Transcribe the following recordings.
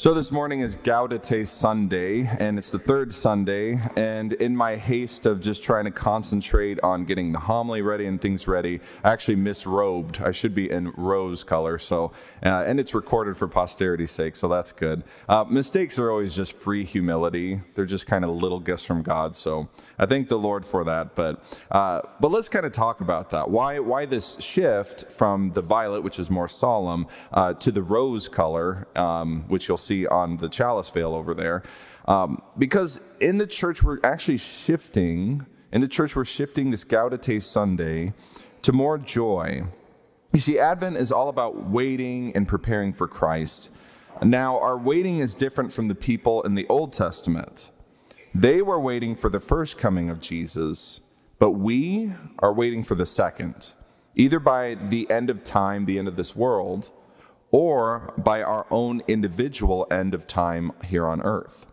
So this morning is Gaudete Sunday, and it's the third Sunday. And in my haste of just trying to concentrate on getting the homily ready and things ready, I actually misrobed. I should be in rose color, so uh, and it's recorded for posterity's sake, so that's good. Uh, mistakes are always just free humility; they're just kind of little gifts from God. So I thank the Lord for that. But uh, but let's kind of talk about that. Why why this shift from the violet, which is more solemn, uh, to the rose color, um, which you'll see see on the chalice veil over there. Um, because in the church, we're actually shifting, in the church, we're shifting this Gaudete Sunday to more joy. You see, Advent is all about waiting and preparing for Christ. Now, our waiting is different from the people in the Old Testament. They were waiting for the first coming of Jesus, but we are waiting for the second, either by the end of time, the end of this world, or by our own individual end of time here on earth.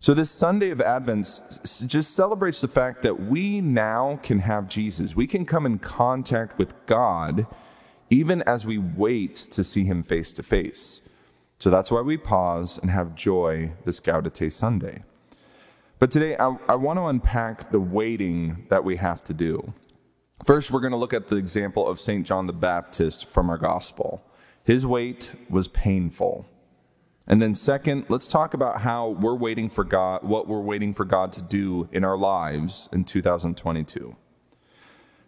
So, this Sunday of Advent just celebrates the fact that we now can have Jesus. We can come in contact with God even as we wait to see him face to face. So, that's why we pause and have joy this Gaudete Sunday. But today, I, I want to unpack the waiting that we have to do. First, we're going to look at the example of St. John the Baptist from our gospel. His wait was painful. And then, second, let's talk about how we're waiting for God, what we're waiting for God to do in our lives in 2022.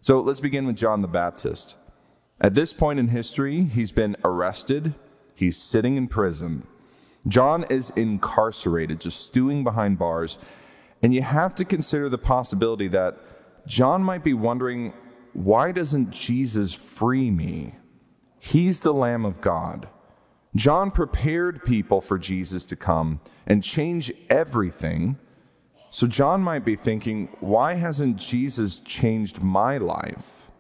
So let's begin with John the Baptist. At this point in history, he's been arrested, he's sitting in prison. John is incarcerated, just stewing behind bars. And you have to consider the possibility that John might be wondering, why doesn't Jesus free me? He's the Lamb of God. John prepared people for Jesus to come and change everything. So John might be thinking, why hasn't Jesus changed my life?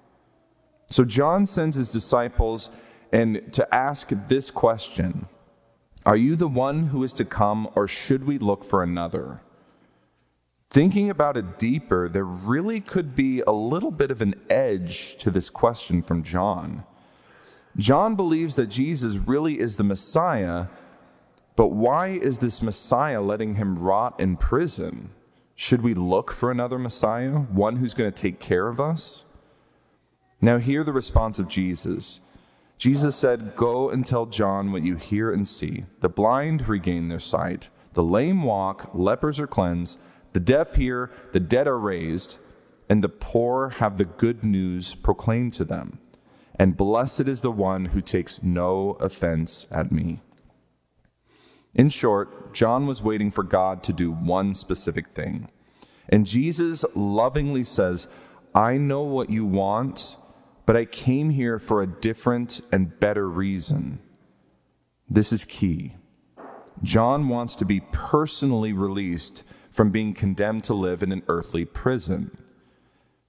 So John sends his disciples and to ask this question Are you the one who is to come, or should we look for another? Thinking about it deeper, there really could be a little bit of an edge to this question from John. John believes that Jesus really is the Messiah, but why is this Messiah letting him rot in prison? Should we look for another Messiah, one who's going to take care of us? Now, hear the response of Jesus. Jesus said, Go and tell John what you hear and see. The blind regain their sight, the lame walk, lepers are cleansed, the deaf hear, the dead are raised, and the poor have the good news proclaimed to them and blessed is the one who takes no offense at me. In short, John was waiting for God to do one specific thing. And Jesus lovingly says, I know what you want, but I came here for a different and better reason. This is key. John wants to be personally released from being condemned to live in an earthly prison.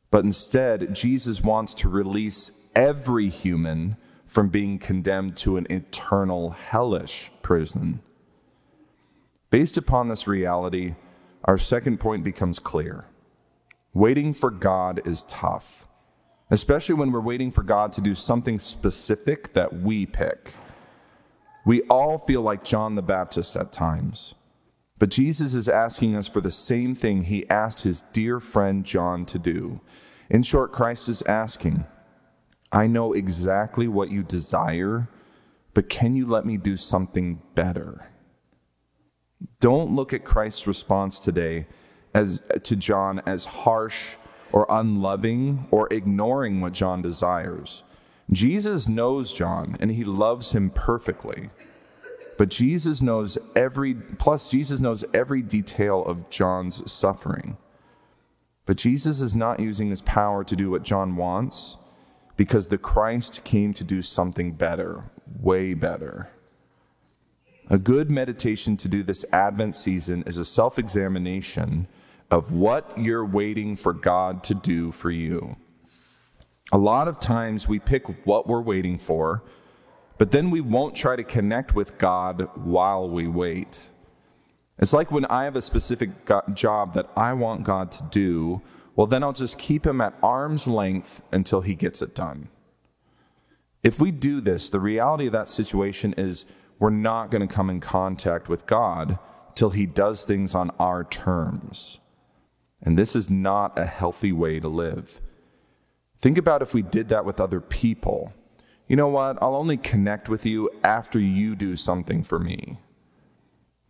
But instead, Jesus wants to release every human from being condemned to an eternal hellish prison. Based upon this reality, our second point becomes clear. Waiting for God is tough, especially when we're waiting for God to do something specific that we pick. We all feel like John the Baptist at times, but Jesus is asking us for the same thing he asked his dear friend John to do. In short, Christ is asking, I know exactly what you desire, but can you let me do something better? Don't look at Christ's response today as to John as harsh or unloving or ignoring what John desires. Jesus knows John and he loves him perfectly. But Jesus knows every plus Jesus knows every detail of John's suffering. But Jesus is not using his power to do what John wants because the Christ came to do something better, way better. A good meditation to do this Advent season is a self examination of what you're waiting for God to do for you. A lot of times we pick what we're waiting for, but then we won't try to connect with God while we wait. It's like when I have a specific job that I want God to do, well, then I'll just keep him at arm's length until he gets it done. If we do this, the reality of that situation is we're not going to come in contact with God till He does things on our terms. And this is not a healthy way to live. Think about if we did that with other people. You know what? I'll only connect with you after you do something for me.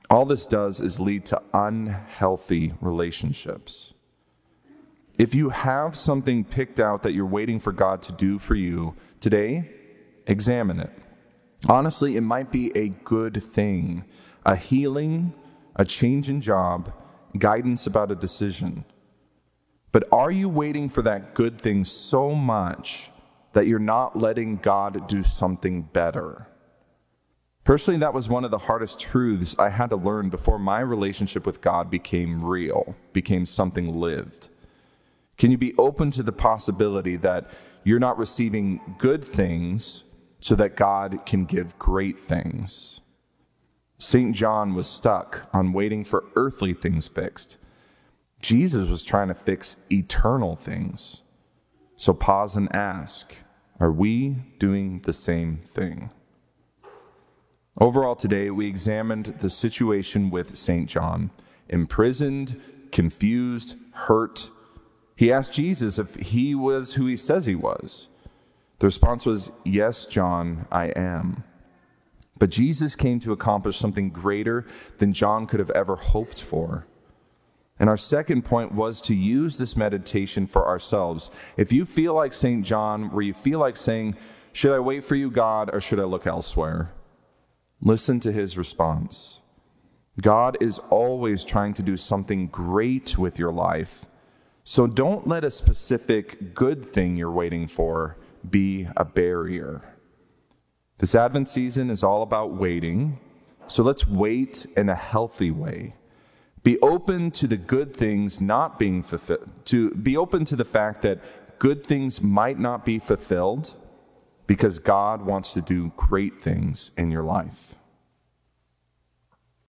All this does is lead to unhealthy relationships. If you have something picked out that you're waiting for God to do for you today, examine it. Honestly, it might be a good thing a healing, a change in job, guidance about a decision. But are you waiting for that good thing so much that you're not letting God do something better? Personally, that was one of the hardest truths I had to learn before my relationship with God became real, became something lived. Can you be open to the possibility that you're not receiving good things so that God can give great things? St. John was stuck on waiting for earthly things fixed. Jesus was trying to fix eternal things. So pause and ask are we doing the same thing? Overall, today we examined the situation with St. John imprisoned, confused, hurt. He asked Jesus if he was who he says he was. The response was, Yes, John, I am. But Jesus came to accomplish something greater than John could have ever hoped for. And our second point was to use this meditation for ourselves. If you feel like St. John, where you feel like saying, Should I wait for you, God, or should I look elsewhere? Listen to his response. God is always trying to do something great with your life. So don't let a specific good thing you're waiting for be a barrier. This Advent season is all about waiting. So let's wait in a healthy way. Be open to the good things not being fulfilled, to be open to the fact that good things might not be fulfilled because God wants to do great things in your life.